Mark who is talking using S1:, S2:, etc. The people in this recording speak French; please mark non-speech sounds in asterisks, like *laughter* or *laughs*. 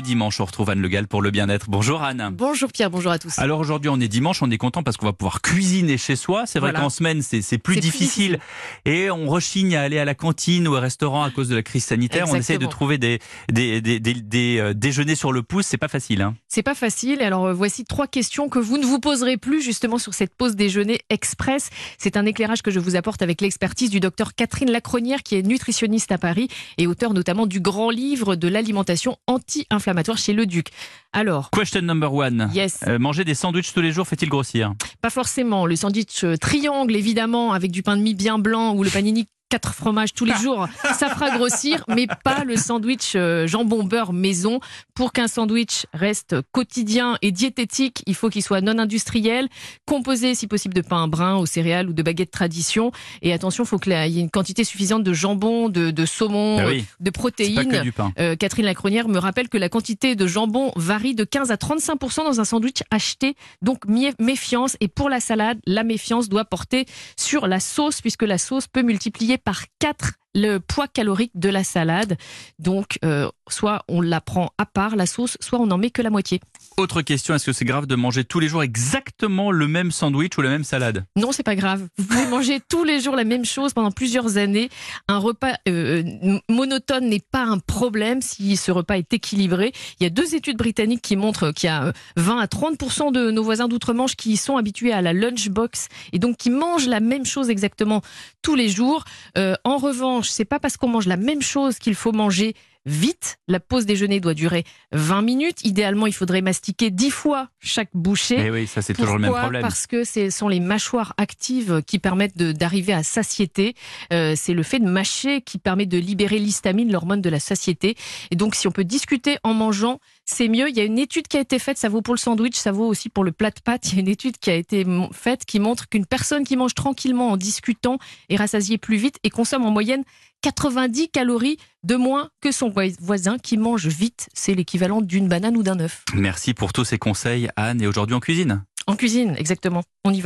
S1: dimanche, on retrouve Anne Le Gall pour le bien-être. Bonjour Anne.
S2: Bonjour Pierre, bonjour à tous.
S1: Alors aujourd'hui, on est dimanche, on est content parce qu'on va pouvoir cuisiner chez soi. C'est vrai
S2: Voilà.
S1: qu'en semaine, c'est plus, difficile. Et on rechigne à aller à la cantine ou au restaurant à cause de la crise sanitaire. On essaie de trouver des, des, des, des, des, euh, déjeuners sur le pouce. C'est pas facile. Hein.
S2: C'est pas facile. Alors euh, voici trois questions que vous ne vous poserez plus justement sur cette pause déjeuner express. C'est un éclairage que je vous apporte avec l'expertise du docteur Catherine Lacronière qui est nutritionniste à Paris et auteur notamment du grand livre de l'alimentation anti-inflammatoire chez Le Duc. Alors,
S1: Question number one.
S2: yes,
S1: Euh, manger des sandwichs tous les jours fait-il grossir?
S2: Pas forcément le sandwich euh, triangle évidemment avec du pain de mie bien blanc ou le panini quatre fromages tous les jours, ça fera grossir, mais pas le sandwich euh, jambon beurre maison. Pour qu'un sandwich reste quotidien et diététique, il faut qu'il soit non industriel, composé si possible de pain brun aux céréales ou de baguettes tradition. Et attention, il faut qu'il y ait une quantité suffisante de jambon, de, de saumon,
S1: Bah
S2: euh,
S1: oui,
S2: de
S1: c'est pas que
S2: protéines.
S1: du pain.
S2: Euh, Catherine Lacronière me rappelle que la quantité de jambon varie de 15 à 35 dans un sandwich acheté. Donc méfiance. Et pour la salade, la méfiance doit porter sur la sauce puisque la sauce peut multiplier par 4 le poids calorique de la salade. Donc euh, soit on la prend à part la sauce, soit on n'en met que la moitié.
S1: Autre question, est-ce que c'est grave de manger tous les jours exactement le même sandwich ou la même salade?
S2: Non, c'est pas grave. Vous pouvez *laughs* manger tous les jours la même chose pendant plusieurs années. Un repas euh, euh, monotone n'est pas un problème si ce repas est équilibré. Il y a deux études britanniques qui montrent qu'il y a euh, 20 à 30% de nos voisins d'outre-Manche qui sont habitués à la lunchbox et donc qui mangent la même chose exactement tous les jours. Euh, en revanche, c'est pas parce qu'on mange la même chose qu'il faut manger vite. La pause déjeuner doit durer 20 minutes. Idéalement, il faudrait mastiquer 10 fois chaque bouchée.
S1: Eh oui, ça c'est toujours le même
S2: Pourquoi
S1: problème.
S2: Parce que ce sont les mâchoires actives qui permettent d'arriver à satiété. Euh, c'est le fait de mâcher qui permet de libérer l'histamine, l'hormone de la satiété. Et donc, si on peut discuter en mangeant, c'est mieux. Il y a une étude qui a été faite, ça vaut pour le sandwich, ça vaut aussi pour le plat de pâtes. Il y a une étude qui a été faite qui montre qu'une personne qui mange tranquillement en discutant est rassasiée plus vite et consomme en moyenne 90 calories de moins que son voi- voisin qui mange vite. C'est l'équivalent d'une banane ou d'un œuf.
S1: Merci pour tous ces conseils, Anne. Et aujourd'hui en cuisine?
S2: En cuisine, exactement. On y va.